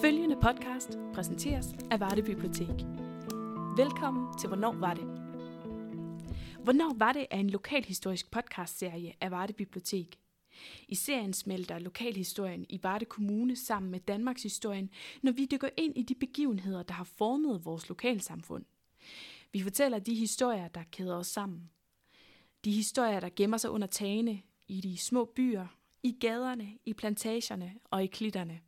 Følgende podcast præsenteres af Varde Bibliotek. Velkommen til Hvornår var det? Hvornår var det er en lokalhistorisk podcastserie af Varde Bibliotek. I serien smelter lokalhistorien i Varde Kommune sammen med Danmarks historien, når vi dykker ind i de begivenheder, der har formet vores lokalsamfund. Vi fortæller de historier, der kæder os sammen. De historier, der gemmer sig under tagene, i de små byer, i gaderne, i plantagerne og i klitterne.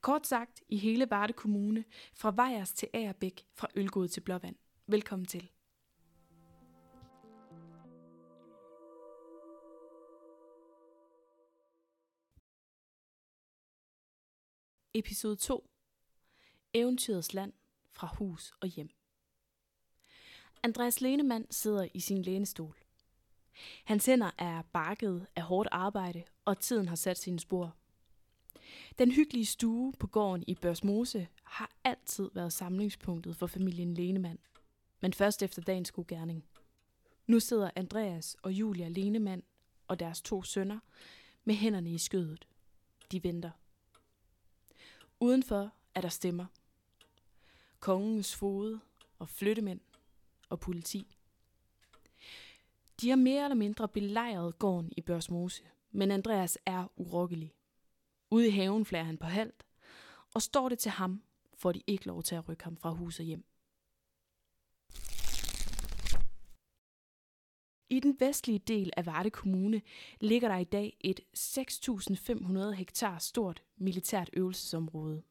Kort sagt, i hele Varde Kommune, fra Vejers til Agerbæk, fra Ølgod til Blåvand. Velkommen til. Episode 2. Eventyrets land fra hus og hjem. Andreas Lenemann sidder i sin lænestol. Hans hænder er barket af hårdt arbejde, og tiden har sat sine spor. Den hyggelige stue på gården i Børsmose har altid været samlingspunktet for familien Lenemand. men først efter dagens god gerning. Nu sidder Andreas og Julia Lenemand og deres to sønner med hænderne i skødet. De venter. Udenfor er der stemmer. Kongens fod og flyttemænd og politi. De har mere eller mindre belejret gården i Børsmose, men Andreas er urokkelig. Ude i haven flærer han på halvt, og står det til ham, får de ikke lov til at rykke ham fra hus og hjem. I den vestlige del af Varde Kommune ligger der i dag et 6.500 hektar stort militært øvelsesområde.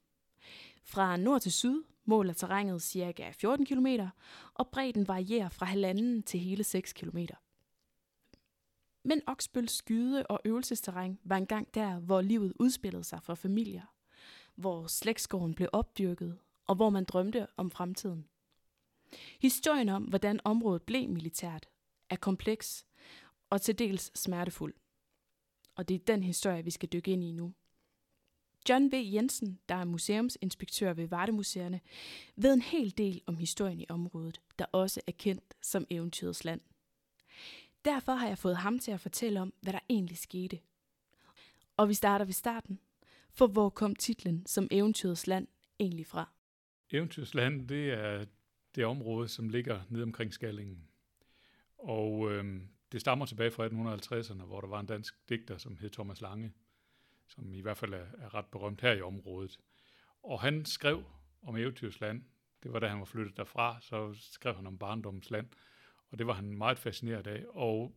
Fra nord til syd måler terrænet ca. 14 km, og bredden varierer fra halvanden til hele 6 km. Men Oksbøls skyde- og øvelsesterræn var engang der, hvor livet udspillede sig for familier, hvor slægtsgården blev opdyrket, og hvor man drømte om fremtiden. Historien om, hvordan området blev militært, er kompleks og til dels smertefuld. Og det er den historie, vi skal dykke ind i nu. John V. Jensen, der er museumsinspektør ved Vardemuseerne, ved en hel del om historien i området, der også er kendt som eventyrets land. Derfor har jeg fået ham til at fortælle om, hvad der egentlig skete. Og vi starter ved starten. For hvor kom titlen som Eventyrets Land egentlig fra? Eventyrets Land, det er det område, som ligger ned omkring Skallingen. Og øh, det stammer tilbage fra 1850'erne, hvor der var en dansk digter, som hed Thomas Lange, som i hvert fald er, er ret berømt her i området. Og han skrev om Eventyrets Land. Det var da han var flyttet derfra, så skrev han om barndommens land og det var han meget fascineret af. Og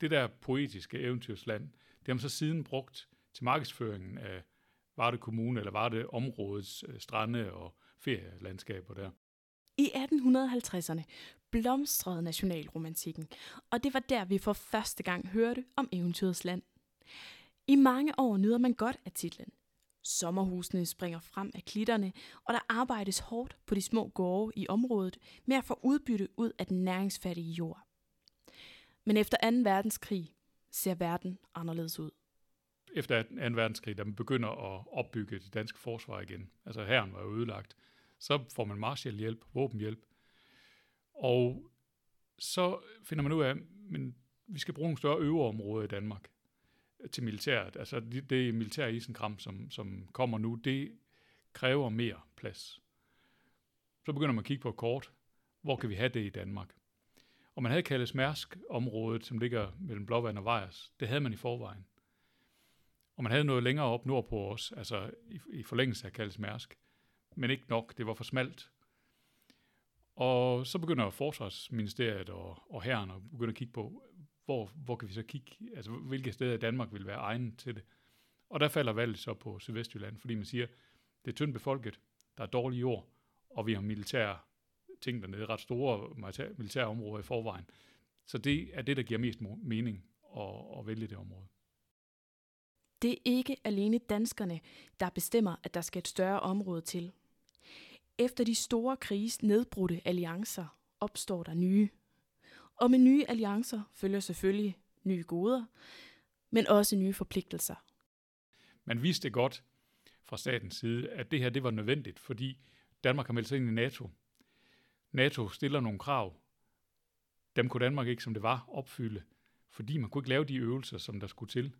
det der poetiske eventyrsland, det har man så siden brugt til markedsføringen af Varde Kommune, eller Varde områdets øh, strande og ferielandskaber der. I 1850'erne blomstrede nationalromantikken, og det var der, vi for første gang hørte om eventyrets land. I mange år nyder man godt af titlen, Sommerhusene springer frem af klitterne, og der arbejdes hårdt på de små gårde i området med at få udbytte ud af den næringsfattige jord. Men efter 2. verdenskrig ser verden anderledes ud. Efter 2. verdenskrig, da man begynder at opbygge det danske forsvar igen, altså herren var jo ødelagt, så får man Marshallhjælp, våbenhjælp, og så finder man ud af, at vi skal bruge nogle større øveområder i Danmark til militæret. Altså det, det militære isenkram, som, som kommer nu, det kræver mere plads. Så begynder man at kigge på et kort. Hvor kan vi have det i Danmark? Og man havde kaldet Mærsk området, som ligger mellem Blåvand og Vejers. Det havde man i forvejen. Og man havde noget længere op nordpå os, altså i, i forlængelse af kaldes Mærsk. Men ikke nok, det var for smalt. Og så begynder Forsvarsministeriet og, og herren at begynde at kigge på, hvor, hvor kan vi så kigge, altså hvilke steder i Danmark vil være egnet til det. Og der falder valget så på Sydvestjylland, fordi man siger, det er tyndt befolket, der er dårlig jord, og vi har militære ting dernede, ret store militære områder i forvejen. Så det er det, der giver mest mening at, at vælge det område. Det er ikke alene danskerne, der bestemmer, at der skal et større område til. Efter de store krigs nedbrudte alliancer opstår der nye og med nye alliancer følger selvfølgelig nye goder, men også nye forpligtelser. Man vidste godt fra statens side, at det her det var nødvendigt, fordi Danmark har meldt sig ind i NATO. NATO stiller nogle krav. Dem kunne Danmark ikke, som det var, opfylde, fordi man kunne ikke lave de øvelser, som der skulle til.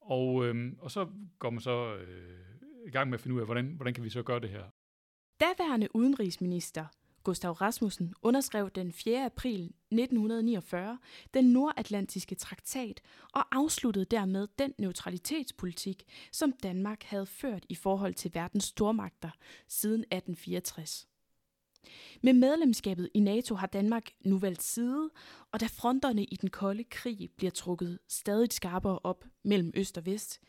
Og, øh, og så går man så øh, i gang med at finde ud af, hvordan, hvordan kan vi så gøre det her. Daværende udenrigsminister Gustav Rasmussen underskrev den 4. april 1949 den nordatlantiske traktat og afsluttede dermed den neutralitetspolitik, som Danmark havde ført i forhold til verdens stormagter siden 1864. Med medlemskabet i NATO har Danmark nu valgt side, og da fronterne i den kolde krig bliver trukket stadig skarpere op mellem øst og vest,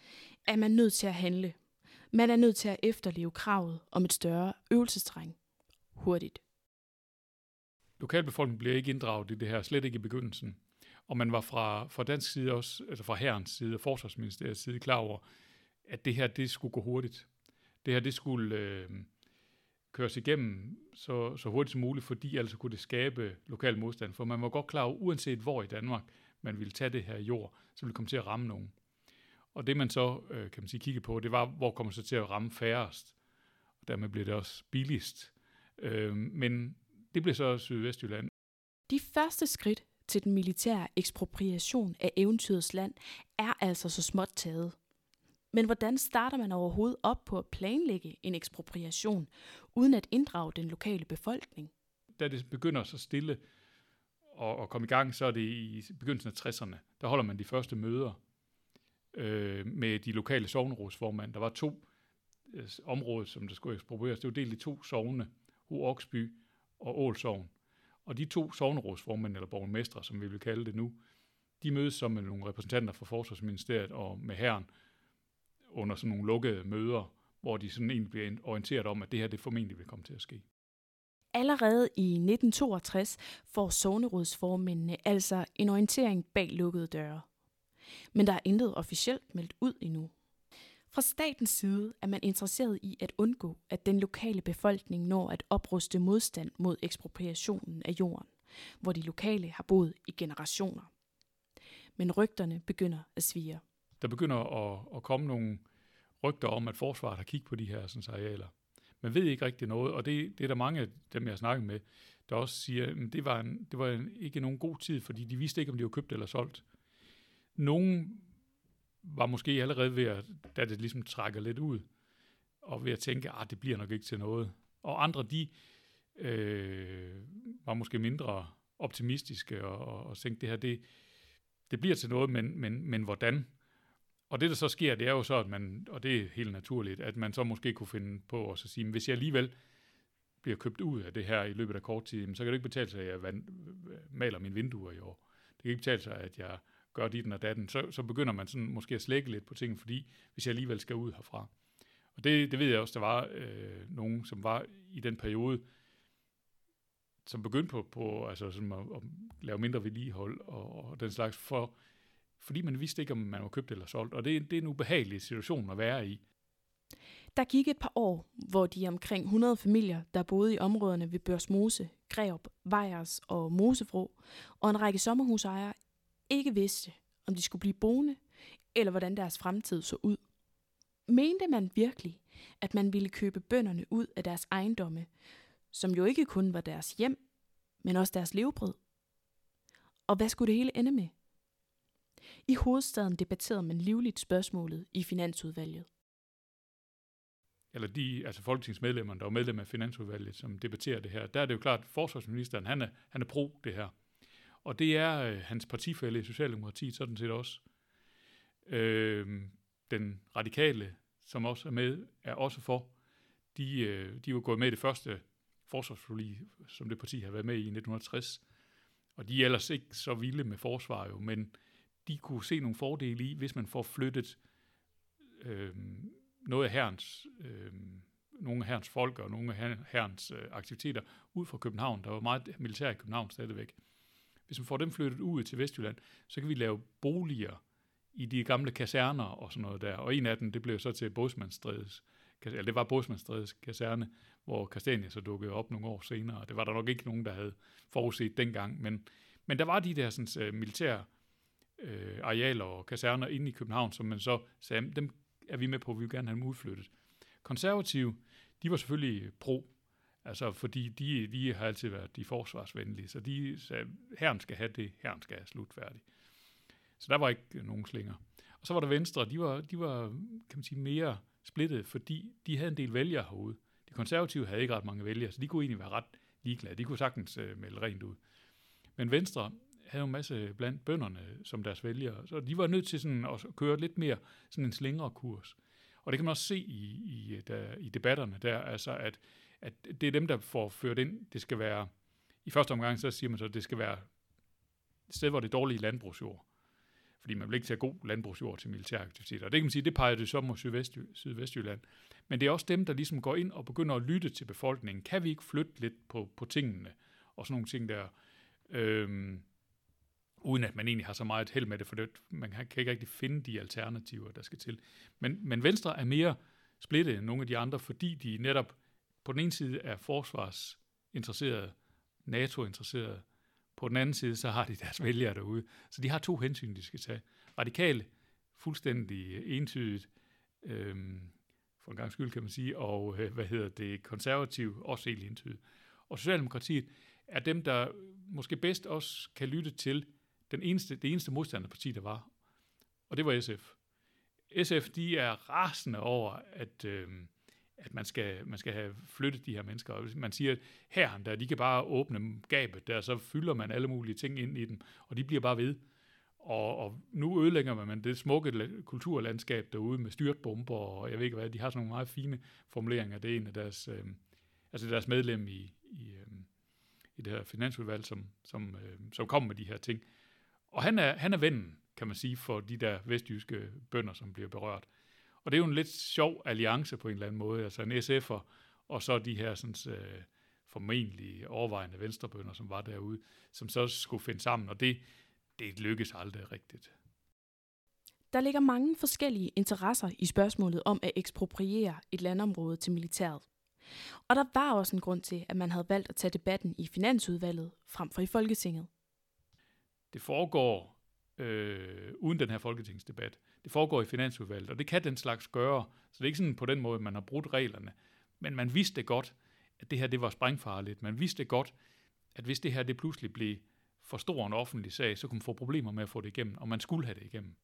er man nødt til at handle. Man er nødt til at efterleve kravet om et større øvelsestræng hurtigt. Lokalbefolkningen bliver ikke inddraget i det her, slet ikke i begyndelsen. Og man var fra, fra dansk side også, altså fra herrens side og forsvarsministeriets side, klar over, at det her, det skulle gå hurtigt. Det her, det skulle øh, køres igennem så, så hurtigt som muligt, fordi altså kunne det skabe lokal modstand. For man var godt klar over, uanset hvor i Danmark man ville tage det her jord, så ville det komme til at ramme nogen. Og det man så, øh, kan man sige, kiggede på, det var, hvor kommer det så til at ramme færrest. Og dermed bliver det også billigst. Øh, men det blev så Sydvestjylland. De første skridt til den militære ekspropriation af eventyrets land er altså så småt taget. Men hvordan starter man overhovedet op på at planlægge en ekspropriation, uden at inddrage den lokale befolkning? Da det begynder så stille at, at komme i gang, så er det i begyndelsen af 60'erne. Der holder man de første møder øh, med de lokale sovnerådsformand. Der var to øh, områder, som der skulle eksproprieres. Det var delt i to sovne, Ho Oksby og Ålsovn. Og de to sovnerådsformænd, eller borgmestre, som vi vil kalde det nu, de mødes så med nogle repræsentanter fra Forsvarsministeriet og med herren under sådan nogle lukkede møder, hvor de sådan egentlig bliver orienteret om, at det her det formentlig vil komme til at ske. Allerede i 1962 får sovnerådsformændene altså en orientering bag lukkede døre. Men der er intet officielt meldt ud endnu. Fra statens side er man interesseret i at undgå, at den lokale befolkning når at opruste modstand mod ekspropriationen af jorden, hvor de lokale har boet i generationer. Men rygterne begynder at svire. Der begynder at, at komme nogle rygter om, at forsvaret har kigget på de her sådan, arealer. Man ved ikke rigtig noget, og det, det er der mange af dem, jeg har snakket med, der også siger, at det var, en, det var en, ikke nogen god tid, fordi de vidste ikke, om de var købt eller solgt. Nogle var måske allerede ved at, da det ligesom trækker lidt ud, og ved at tænke, at ah, det bliver nok ikke til noget. Og andre, de øh, var måske mindre optimistiske og, og tænkte, det her, det, det bliver til noget, men, men, men hvordan? Og det, der så sker, det er jo så, at man, og det er helt naturligt, at man så måske kunne finde på at sige, hvis jeg alligevel bliver købt ud af det her i løbet af kort tid, så kan det ikke betale sig, at jeg maler mine vinduer i år. Det kan ikke betale sig, at jeg gør dit og datten, så, så begynder man sådan måske at slække lidt på ting, fordi hvis jeg alligevel skal ud herfra. Og det, det ved jeg også, der var øh, nogen, som var i den periode, som begyndte på, på altså, som at, at lave mindre vedligehold og, og den slags, for, fordi man vidste ikke, om man var købt eller solgt. Og det, det er en ubehagelig situation at være i. Der gik et par år, hvor de omkring 100 familier, der boede i områderne ved Børsmose, Greb, Vejers og Mosefro, og en række sommerhusejere ikke vidste, om de skulle blive boende, eller hvordan deres fremtid så ud. Mente man virkelig, at man ville købe bønderne ud af deres ejendomme, som jo ikke kun var deres hjem, men også deres levebrød? Og hvad skulle det hele ende med? I hovedstaden debatterede man livligt spørgsmålet i Finansudvalget. Eller de, altså folketingsmedlemmerne, der var medlem af Finansudvalget, som debatterer det her, der er det jo klart, at forsvarsministeren, han er, han er pro det her. Og det er øh, hans partifælde i Socialdemokratiet sådan set også. Øh, den radikale, som også er med, er også for. De, øh, de var gået med i det første forsvarsforlig, som det parti har været med i i 1960. Og de er ellers ikke så vilde med forsvar jo, men de kunne se nogle fordele i, hvis man får flyttet øh, noget af herrens, øh, nogle af herrens folk og nogle af herrens øh, aktiviteter ud fra København. Der var meget militær i København stadigvæk. Hvis man får dem flyttet ud til Vestjylland, så kan vi lave boliger i de gamle kaserner og sådan noget der. Og en af dem, det blev så til Båsmandstredes, eller det var Båsmandstredes kaserne, hvor Christiania så dukkede op nogle år senere. Det var der nok ikke nogen, der havde forudset dengang, men, men der var de der sådan, øh, militære øh, arealer og kaserner inde i København, som man så sagde, dem er vi med på, vi vil gerne have dem udflyttet. Konservative, de var selvfølgelig pro Altså, fordi de, de har altid været de forsvarsvenlige, så de sagde, herren skal have det, herren skal have slutfærdigt. Så der var ikke øh, nogen slinger. Og så var der Venstre, de var, de var kan man sige, mere splittet, fordi de havde en del vælgere herude. De konservative havde ikke ret mange vælgere, så de kunne egentlig være ret ligeglade. De kunne sagtens øh, melde rent ud. Men Venstre havde jo en masse blandt bønderne som deres vælgere, så de var nødt til sådan at køre lidt mere sådan en slingre kurs. Og det kan man også se i, i, øh, der, i debatterne der, altså at, at det er dem, der får ført ind, det skal være, i første omgang så siger man så, at det skal være et sted, hvor det er dårlige landbrugsjord. Fordi man vil ikke tage god landbrugsjord til militæraktiviteter. Og det kan man sige, det peger det så mod Sydvest, Sydvestjylland. Men det er også dem, der ligesom går ind og begynder at lytte til befolkningen. Kan vi ikke flytte lidt på, på tingene? Og sådan nogle ting der. Øhm, uden at man egentlig har så meget held med det, for det, man kan ikke rigtig finde de alternativer, der skal til. Men, men Venstre er mere splittet end nogle af de andre, fordi de netop på den ene side er forsvarsinteresserede, NATO-interesserede, på den anden side, så har de deres vælgere derude. Så de har to hensyn, de skal tage. Radikale, fuldstændig entydigt, øhm, for en gang skyld kan man sige, og øh, hvad hedder det, konservativ, også helt entydigt. Og Socialdemokratiet er dem, der måske bedst også kan lytte til den eneste, det eneste modstanderparti, der var, og det var SF. SF, de er rasende over, at, øh, at man, skal, man skal have flyttet de her mennesker. Man siger, at her, der, de kan bare åbne gabet der, så fylder man alle mulige ting ind i dem, og de bliver bare ved. Og, og nu ødelægger man det smukke kulturlandskab derude med styrtbomber, og jeg ved ikke hvad, de har sådan nogle meget fine formuleringer. Det er en af deres, øh, altså deres medlem i, i, øh, i det her finansudvalg, som, som, øh, som kommer med de her ting. Og han er, han er vennen, kan man sige, for de der vestjyske bønder, som bliver berørt. Og det er jo en lidt sjov alliance på en eller anden måde, altså en SF'er, og så de her sådan, øh, formentlig overvejende venstrebønder, som var derude, som så skulle finde sammen, og det, det lykkes aldrig rigtigt. Der ligger mange forskellige interesser i spørgsmålet om at ekspropriere et landområde til militæret. Og der var også en grund til, at man havde valgt at tage debatten i Finansudvalget frem for i Folketinget. Det foregår øh, uden den her folketingsdebat. Det foregår i Finansudvalget, og det kan den slags gøre. Så det er ikke sådan på den måde, man har brudt reglerne. Men man vidste godt, at det her det var sprængfarligt. Man vidste godt, at hvis det her det pludselig blev for stor en offentlig sag, så kunne man få problemer med at få det igennem, og man skulle have det igennem.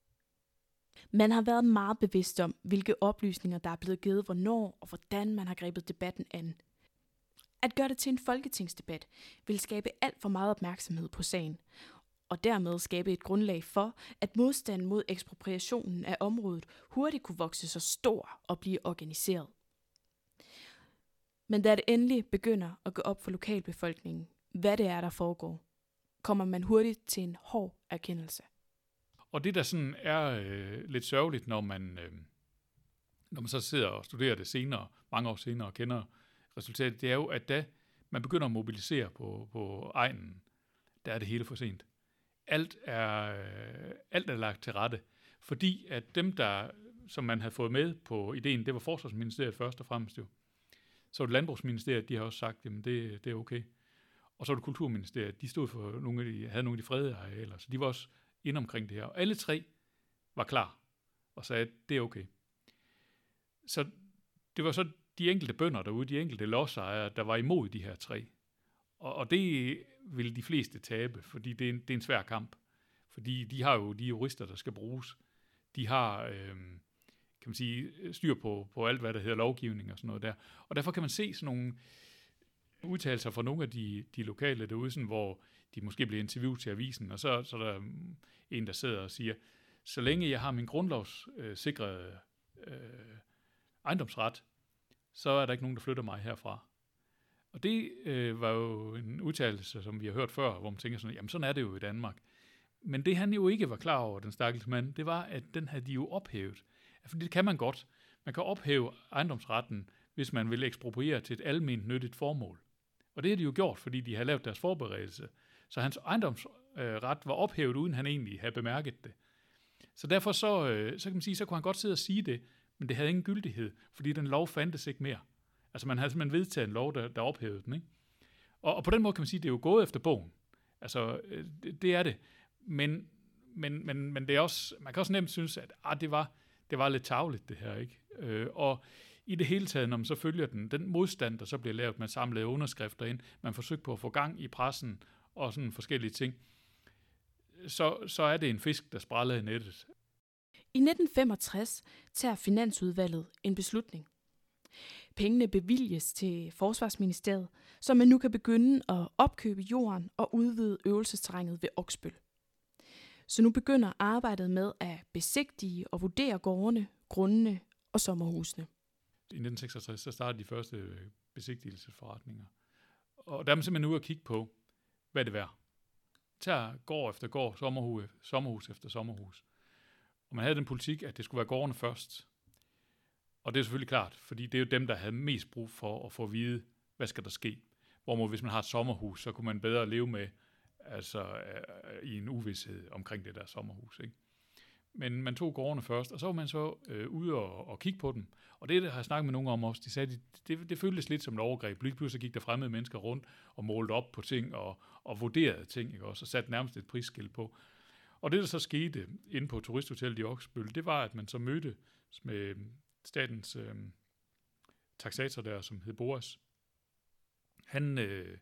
Man har været meget bevidst om, hvilke oplysninger, der er blevet givet, hvornår og hvordan man har grebet debatten an. At gøre det til en folketingsdebat vil skabe alt for meget opmærksomhed på sagen, og dermed skabe et grundlag for, at modstanden mod ekspropriationen af området hurtigt kunne vokse så stor og blive organiseret. Men da det endelig begynder at gå op for lokalbefolkningen, hvad det er, der foregår, kommer man hurtigt til en hård erkendelse. Og det, der sådan er øh, lidt sørgeligt, når man, øh, når man så sidder og studerer det senere, mange år senere, og kender resultatet, det er jo, at da man begynder at mobilisere på, på egnen, der er det hele for sent alt er, øh, alt er lagt til rette. Fordi at dem, der, som man havde fået med på ideen, det var Forsvarsministeriet først og fremmest jo. Så var det Landbrugsministeriet, de har også sagt, at det, det er okay. Og så var det Kulturministeriet, de stod for nogle af de, havde nogle af de fredede arealer, så de var også inde omkring det her. Og alle tre var klar og sagde, at det er okay. Så det var så de enkelte bønder derude, de enkelte lodsejere, der var imod de her tre. Og, og det vil de fleste tabe, fordi det er, en, det er en svær kamp. Fordi de har jo de jurister, der skal bruges. De har, øh, kan man sige, styr på, på alt, hvad der hedder lovgivning og sådan noget der. Og derfor kan man se sådan nogle udtalelser fra nogle af de, de lokale derude, sådan, hvor de måske bliver interviewet til avisen, og så, så er der mm, en, der sidder og siger, så længe jeg har min grundlovssikrede øh, ejendomsret, så er der ikke nogen, der flytter mig herfra. Og det øh, var jo en udtalelse, som vi har hørt før, hvor man tænker sådan, jamen sådan er det jo i Danmark. Men det han jo ikke var klar over, den stakkels mand, det var, at den havde de jo ophævet. Altså, For det kan man godt. Man kan ophæve ejendomsretten, hvis man vil ekspropriere til et almindeligt nyttigt formål. Og det har de jo gjort, fordi de har lavet deres forberedelse. Så hans ejendomsret øh, var ophævet, uden han egentlig havde bemærket det. Så derfor så, øh, så kan man sige, så kunne han godt sidde og sige det, men det havde ingen gyldighed, fordi den lov fandtes ikke mere. Altså man havde simpelthen vedtaget en lov, der, der ophævede den. Ikke? Og, og på den måde kan man sige, at det er jo gået efter bogen. Altså øh, det, det er det. Men, men, men, men det er også, man kan også nemt synes, at ah, det, var, det var lidt tavligt det her. ikke. Øh, og i det hele taget, når man så følger den, den modstand, der så bliver lavet, man samlede underskrifter ind, man forsøgte på at få gang i pressen og sådan forskellige ting, så, så er det en fisk, der spræller i nettet. I 1965 tager Finansudvalget en beslutning. Pengene bevilges til Forsvarsministeriet, så man nu kan begynde at opkøbe jorden og udvide øvelsesterrænet ved Oksbøl. Så nu begynder arbejdet med at besigtige og vurdere gårdene, grundene og sommerhusene. I 1966 så startede de første besigtigelsesforretninger. Og der er man simpelthen ude at kigge på, hvad det er værd. Tager gård efter gård, sommerhus, sommerhus efter sommerhus. Og man havde den politik, at det skulle være gården først. Og det er selvfølgelig klart, fordi det er jo dem, der havde mest brug for at få at vide, hvad skal der ske. Hvorimod hvis man har et sommerhus, så kunne man bedre leve med altså øh, i en uvidshed omkring det der sommerhus. Ikke? Men man tog gårdene først, og så var man så øh, ude og, og kigge på dem. Og det, der har jeg snakket med nogen om også, de sagde, det, det, det føltes lidt som et overgreb. Lige pludselig gik der fremmede mennesker rundt og målte op på ting og, og vurderede ting, ikke? også, og satte nærmest et prisskilt på. Og det, der så skete inde på turisthotellet i Oksbøl, det var, at man så mødte med statens øh, taxator der, som hed Boris. Han, øh,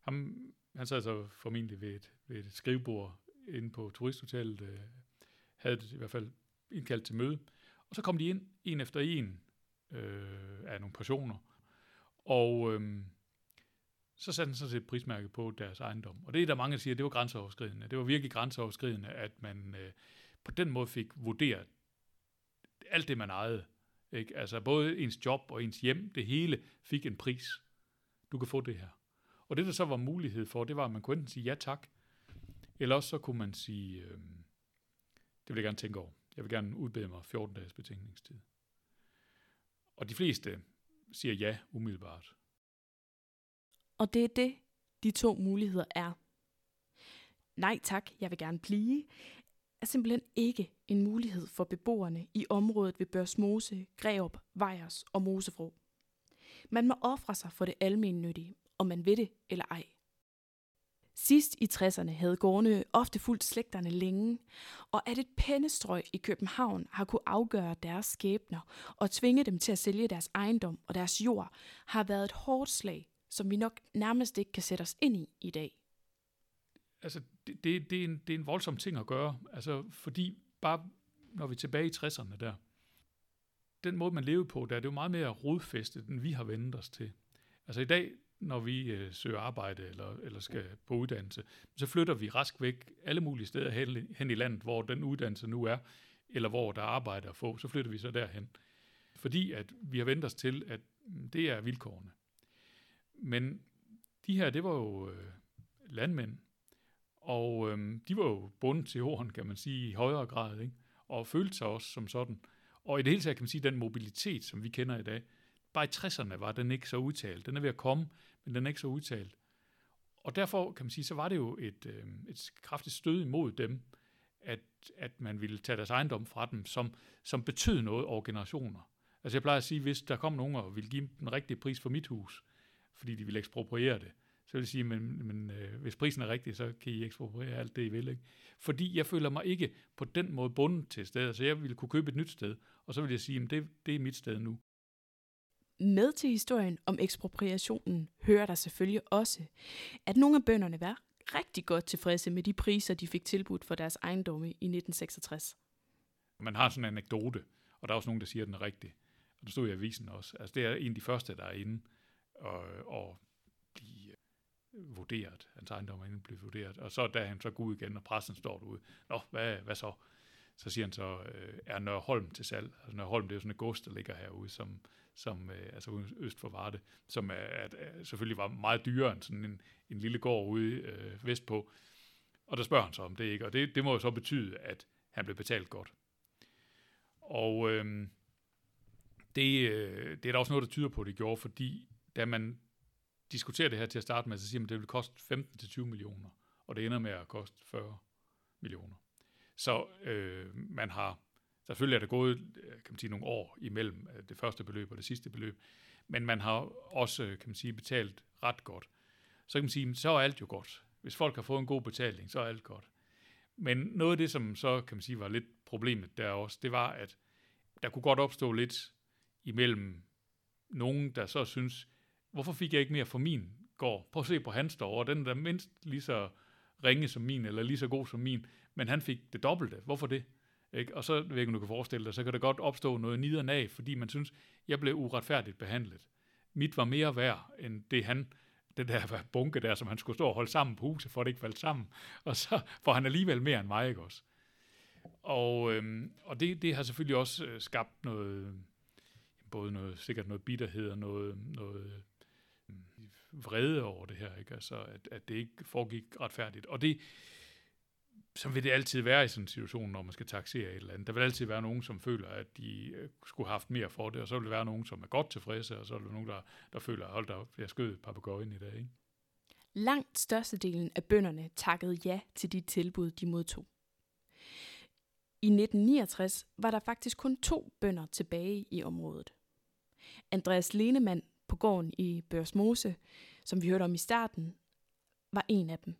ham, han sad så formentlig ved et, ved et skrivebord inde på turisthotellet, øh, havde det i hvert fald indkaldt til møde. Og så kom de ind, en efter en, øh, af nogle personer, og øh, så satte han sådan set prismærke på deres ejendom. Og det er der mange, der siger, det var grænseoverskridende. Det var virkelig grænseoverskridende, at man øh, på den måde fik vurderet alt det, man ejede. Ikke? Altså både ens job og ens hjem, det hele fik en pris. Du kan få det her. Og det, der så var mulighed for, det var, at man kunne enten sige ja tak, eller også så kunne man sige, øh, det vil jeg gerne tænke over. Jeg vil gerne udbede mig 14 dages betænkningstid. Og de fleste siger ja umiddelbart. Og det er det, de to muligheder er. Nej tak, jeg vil gerne blive, er simpelthen ikke en mulighed for beboerne i området ved Børsmose, Greop, Vejers og Mosefro. Man må ofre sig for det almennyttige, om man ved det eller ej. Sidst i 60'erne havde gårdene ofte fulgt slægterne længe, og at et pennestrøg i København har kunne afgøre deres skæbner og tvinge dem til at sælge deres ejendom og deres jord, har været et hårdt slag, som vi nok nærmest ikke kan sætte os ind i i dag. Altså, det, det, det, er, en, det er en voldsom ting at gøre, altså, fordi bare når vi er tilbage i 60'erne der, den måde, man levede på, der er det jo meget mere rodfæstet, end vi har vendt os til. Altså i dag, når vi øh, søger arbejde eller, eller skal på uddannelse, så flytter vi rask væk alle mulige steder hen, hen i landet, hvor den uddannelse nu er, eller hvor der er arbejde at få, så flytter vi så derhen. Fordi at vi har vendt os til, at mm, det er vilkårene. Men de her, det var jo øh, landmænd, og øhm, de var jo bundet til jorden, kan man sige, i højere grad, ikke? og følte sig også som sådan. Og i det hele taget kan man sige, den mobilitet, som vi kender i dag, bare i 60'erne var den ikke så udtalt. Den er ved at komme, men den er ikke så udtalt. Og derfor kan man sige, så var det jo et, øh, et kraftigt stød imod dem, at, at man ville tage deres ejendom fra dem, som, som betød noget over generationer. Altså jeg plejer at sige, hvis der kom nogen og ville give den rigtige pris for mit hus, fordi de ville ekspropriere det, så vil jeg sige, men, men øh, hvis prisen er rigtig, så kan I ekspropriere alt det, I vil. Ikke? Fordi jeg føler mig ikke på den måde bundet til stedet, så jeg ville kunne købe et nyt sted, og så vil jeg sige, at det, det er mit sted nu. Med til historien om ekspropriationen hører der selvfølgelig også, at nogle af bønderne var rigtig godt tilfredse med de priser, de fik tilbudt for deres ejendomme i 1966. Man har sådan en anekdote, og der er også nogen, der siger, at den er rigtig. Og det stod i avisen også. Altså det er en af de første, der er inde og, og vurderet. Hans ejendom er inde vurderet. Og så da han så går ud igen, og pressen står derude. Nå, hvad, hvad så? Så siger han så, øh, er Nørholm til salg? Altså Nørholm, det er jo sådan et gods, der ligger herude, som, som øh, altså øst for Varde, som er, at, er, selvfølgelig var meget dyrere end sådan en, en lille gård ude øh, vestpå. Og der spørger han så om det ikke, og det, det må jo så betyde, at han blev betalt godt. Og øh, det, øh, det er der også noget, der tyder på, at det gjorde, fordi da man diskuterer det her til at starte med, så siger man, at det vil koste 15-20 millioner, og det ender med at koste 40 millioner. Så øh, man har Selvfølgelig er der gået kan man sige, nogle år imellem øh, det første beløb og det sidste beløb, men man har også kan man sige, betalt ret godt. Så kan man sige, så er alt jo godt. Hvis folk har fået en god betaling, så er alt godt. Men noget af det, som så kan man sige var lidt problemet der også, det var, at der kunne godt opstå lidt imellem nogen, der så synes, hvorfor fik jeg ikke mere for min gård? Prøv at se på hans derovre, den der mindst lige så ringe som min, eller lige så god som min, men han fik det dobbelte. Hvorfor det? Ikke? Og så, ved jeg ikke, om du kan forestille dig, så kan der godt opstå noget nidernag, fordi man synes, jeg blev uretfærdigt behandlet. Mit var mere værd, end det han, det der bunke der, som han skulle stå og holde sammen på huset, for at det ikke faldt sammen. Og så får han alligevel mere end mig, ikke også? Og, øhm, og det, det har selvfølgelig også øh, skabt noget, både noget, sikkert noget bitterhed og noget, noget vrede over det her, ikke? Altså, at, at det ikke foregik retfærdigt. Og det, så vil det altid være i sådan en situation, når man skal taxere et eller andet. Der vil altid være nogen, som føler, at de øh, skulle have haft mere for det, og så vil der være nogen, som er godt tilfredse, og så er der nogen, der, der føler, hold da op, jeg skød papegøjen i dag. Ikke? Langt størstedelen af bønderne takkede ja til de tilbud, de modtog. I 1969 var der faktisk kun to bønder tilbage i området. Andreas Lenemann på gården i Børsmose, som vi hørte om i starten, var en af dem.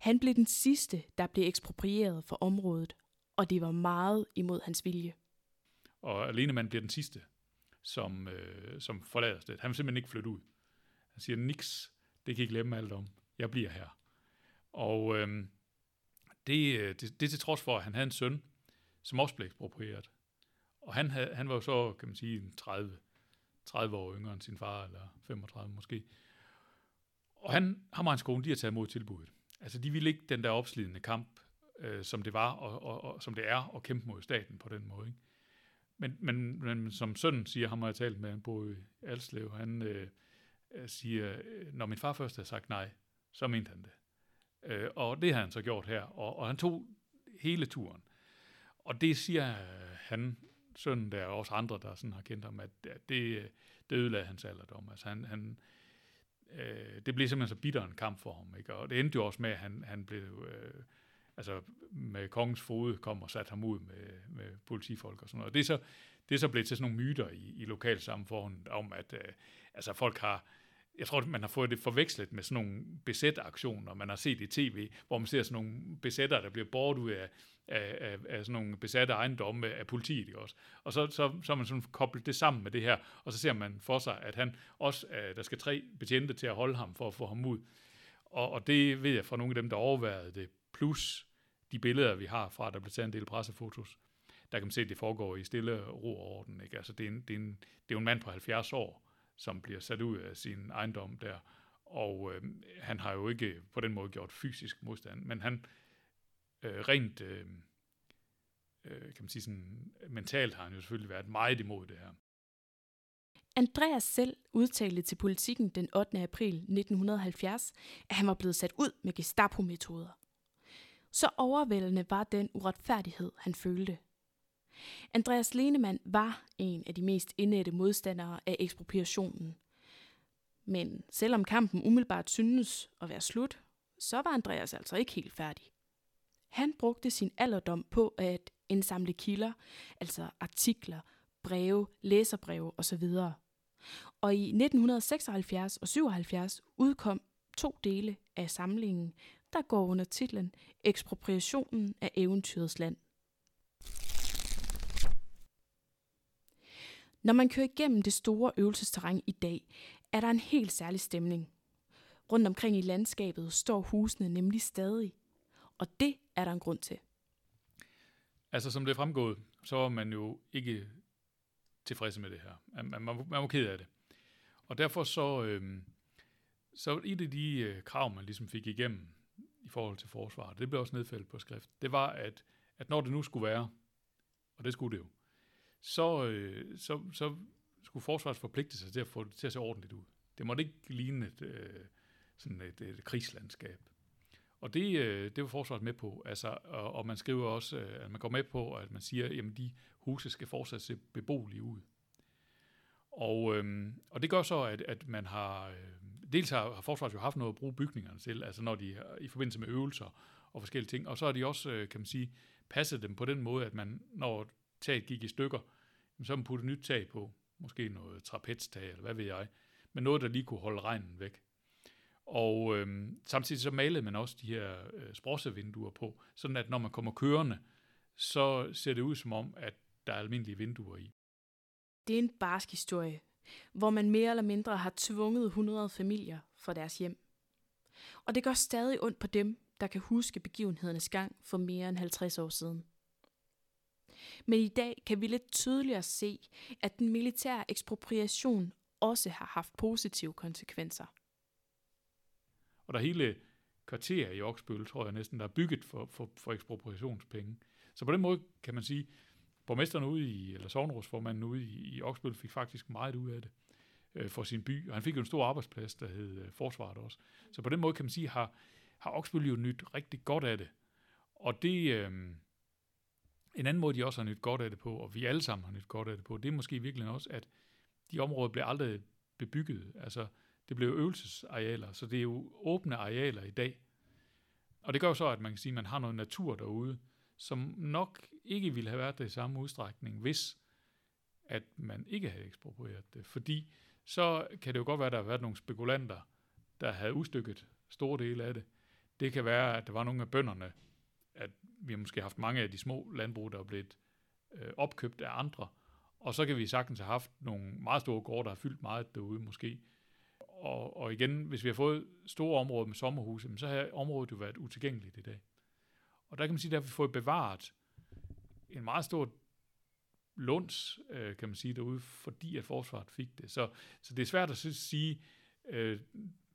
Han blev den sidste, der blev eksproprieret for området, og det var meget imod hans vilje. Og alene man bliver den sidste, som, øh, som forlader stedet. Han vil simpelthen ikke flytte ud. Han siger, niks, det kan I glemme alt om. Jeg bliver her. Og øhm, øh, det, det, det til trods for, at han havde en søn, som også blev eksproprieret. Og han, havde, han var jo så, kan man sige, 30, 30 år yngre end sin far, eller 35 måske. Og han, ham og hans kone, de har taget imod tilbuddet. Altså, de ville ikke den der opslidende kamp, øh, som det var, og, og, og som det er, at kæmpe mod staten på den måde. Ikke? Men, men, men som søn siger, ham har jeg talt med, han bor i Alslev, han øh, øh siger, øh, når min far først havde sagt nej, så mente han det. Øh, og det har han så gjort her, og, og han tog hele turen. Og det siger han, sønnen der, og også andre, der sådan har kendt ham, at det, det ødelagde hans alderdom. Altså han, han, øh, det blev simpelthen så bitter en kamp for ham. Ikke? Og det endte jo også med, at han, han blev, øh, altså med kongens fod kom og satte ham ud med, med politifolk og sådan noget. Og det er så, det er så blevet til sådan nogle myter i, i lokalsamfundet om, at øh, altså folk har, jeg tror, man har fået det forvekslet med sådan nogle besætteraktioner, man har set i tv, hvor man ser sådan nogle besætter, der bliver bort ud af, af, af, af sådan nogle besatte ejendomme af politiet. Ikke også? Og så, så, så har man sådan koblet det sammen med det her, og så ser man for sig, at han også, uh, der skal tre betjente til at holde ham for at få ham ud. Og, og det ved jeg fra nogle af dem, der overvejede det, plus de billeder, vi har fra, der blev taget en del pressefotos, der kan man se, at det foregår i stille ro og orden. Ikke? Altså, det, er en, det, er en, det er jo en mand på 70 år, som bliver sat ud af sin ejendom der, og øh, han har jo ikke på den måde gjort fysisk modstand, men han, øh, rent øh, øh, kan man sige sådan, mentalt har han jo selvfølgelig været meget imod det her. Andreas selv udtalte til politikken den 8. april 1970, at han var blevet sat ud med Gestapo-metoder. Så overvældende var den uretfærdighed, han følte. Andreas Lenemann var en af de mest indætte modstandere af ekspropriationen. Men selvom kampen umiddelbart synes at være slut, så var Andreas altså ikke helt færdig. Han brugte sin alderdom på at indsamle kilder, altså artikler, breve, læserbreve osv. Og i 1976 og 77 udkom to dele af samlingen, der går under titlen Ekspropriationen af eventyrets land. Når man kører igennem det store øvelsesterræn i dag, er der en helt særlig stemning. Rundt omkring i landskabet står husene nemlig stadig. Og det er der en grund til. Altså som det er fremgået, så var man jo ikke tilfreds med det her. Man, man, man var ked af det. Og derfor så, øh, så et af de øh, krav, man ligesom fik igennem i forhold til forsvaret, det blev også nedfældet på skrift, det var, at, at når det nu skulle være, og det skulle det jo, så, øh, så, så skulle forsvaret forpligte sig til at få det til at se ordentligt ud. Det måtte ikke ligne et, øh, sådan et, et krigslandskab. Og det, øh, det var forsvaret med på. Altså, og, og man skriver også, øh, at man går med på, at man siger, at de huse skal fortsat se beboelige ud. Og, øh, og det gør så, at, at man har, øh, dels har, har forsvaret jo haft noget at bruge bygningerne til, altså når de i forbindelse med øvelser og forskellige ting, og så har de også, øh, kan man sige, passet dem på den måde, at man, når taget gik i stykker, så har man puttet nyt tag på, måske noget trapeztag, eller hvad ved jeg, men noget, der lige kunne holde regnen væk. Og øh, samtidig så malede man også de her øh, sprossevinduer på, sådan at når man kommer kørende, så ser det ud som om, at der er almindelige vinduer i. Det er en barsk historie, hvor man mere eller mindre har tvunget 100 familier fra deres hjem. Og det gør stadig ondt på dem, der kan huske begivenhedernes gang for mere end 50 år siden. Men i dag kan vi lidt tydeligere se, at den militære ekspropriation også har haft positive konsekvenser. Og der er hele kvarterer i Oksbøl, tror jeg næsten, der er bygget for, for, for ekspropriationspenge. Så på den måde kan man sige, borgmesteren ude i, eller sovnrådsformanden ude i, i Oksbøl fik faktisk meget ud af det øh, for sin by, og han fik jo en stor arbejdsplads, der hed øh, Forsvaret også. Så på den måde kan man sige, har, har Oksbøl jo nyt rigtig godt af det. Og det, øh, en anden måde, de også har nyt godt af det på, og vi alle sammen har nyt godt af det på, det er måske virkelig også, at de områder bliver aldrig bebygget. Altså, det blev øvelsesarealer, så det er jo åbne arealer i dag. Og det gør jo så, at man kan sige, at man har noget natur derude, som nok ikke ville have været det i samme udstrækning, hvis at man ikke havde eksproprieret det. Fordi så kan det jo godt være, at der har været nogle spekulanter, der havde udstykket store dele af det. Det kan være, at der var nogle af bønderne, vi har måske haft mange af de små landbrug, der er blevet øh, opkøbt af andre, og så kan vi sagtens have haft nogle meget store gårde, der har fyldt meget derude måske. Og, og igen, hvis vi har fået store områder med sommerhuse, så har området jo været utilgængeligt i dag. Og der kan man sige, at vi har fået bevaret en meget stor lunds, øh, kan man sige, derude, fordi at forsvaret fik det. Så, så det er svært at sige, øh,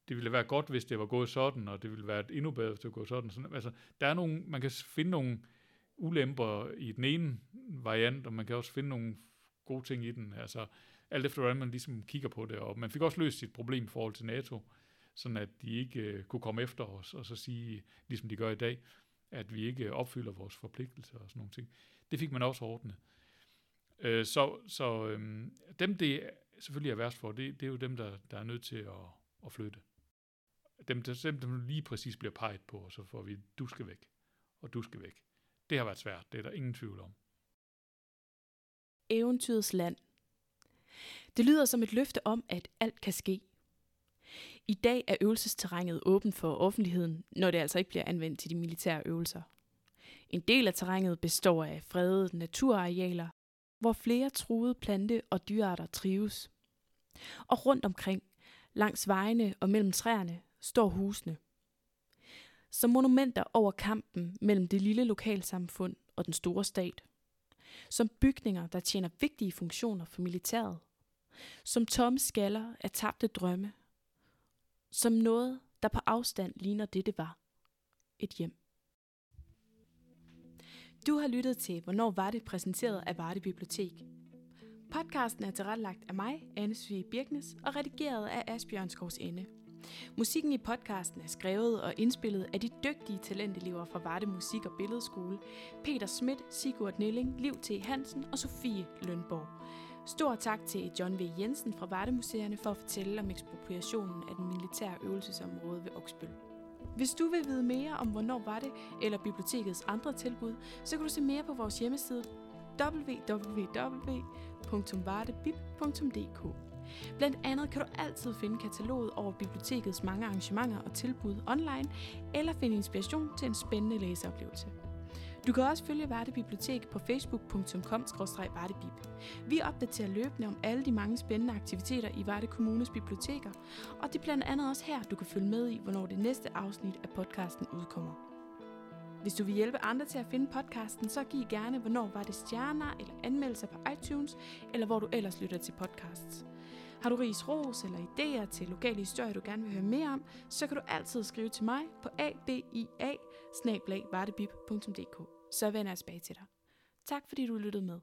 det ville være godt, hvis det var gået sådan, og det ville være endnu bedre, hvis det var gået sådan. sådan. Altså, der er nogle, man kan finde nogle ulemper i den ene variant, og man kan også finde nogle gode ting i den. Altså, alt efter hvordan man ligesom kigger på det. Og man fik også løst sit problem i forhold til NATO, sådan at de ikke øh, kunne komme efter os, og så sige, ligesom de gør i dag, at vi ikke opfylder vores forpligtelser og sådan nogle ting. Det fik man også ordnet. Øh, så så øh, dem, det selvfølgelig er værst for, det, det er jo dem, der, der er nødt til at, at flytte. Dem, der simpelthen lige præcis bliver peget på, og så får vi, du skal væk, og du skal væk. Det har været svært, det er der ingen tvivl om. Eventyrets land. Det lyder som et løfte om, at alt kan ske. I dag er øvelsesterrænet åbent for offentligheden, når det altså ikke bliver anvendt til de militære øvelser. En del af terrænet består af fredede naturarealer, hvor flere truede plante- og dyrearter trives. Og rundt omkring, langs vejene og mellem træerne, står husene. Som monumenter over kampen mellem det lille lokalsamfund og den store stat. Som bygninger, der tjener vigtige funktioner for militæret. Som tomme skaller af tabte drømme. Som noget, der på afstand ligner det, det var. Et hjem. Du har lyttet til Hvornår var det præsenteret af Varde Bibliotek. Podcasten er tilrettelagt af mig, Anne Sofie Birknes, og redigeret af Asbjørn Skovs Ende. Musikken i podcasten er skrevet og indspillet af de dygtige talentelever fra Varde Musik- og Billedskole, Peter Schmidt, Sigurd Nilling, Liv T. Hansen og Sofie Lønborg. Stor tak til John V. Jensen fra Vardemuseerne for at fortælle om ekspropriationen af den militære øvelsesområde ved Oksbøl. Hvis du vil vide mere om, hvornår var det, eller bibliotekets andre tilbud, så kan du se mere på vores hjemmeside www.vardebib.dk. Blandt andet kan du altid finde kataloget over bibliotekets mange arrangementer og tilbud online, eller finde inspiration til en spændende læseoplevelse. Du kan også følge Varde Bibliotek på facebook.com vardebib. Vi opdaterer løbende om alle de mange spændende aktiviteter i Varde Kommunes biblioteker, og det er blandt andet også her, du kan følge med i, hvornår det næste afsnit af podcasten udkommer. Hvis du vil hjælpe andre til at finde podcasten, så giv gerne, hvornår var det stjerner eller anmeldelser på iTunes, eller hvor du ellers lytter til podcasts. Har du ris ros eller idéer til lokale historier, du gerne vil høre mere om, så kan du altid skrive til mig på abia så vender jeg tilbage til dig. Tak fordi du lyttede med.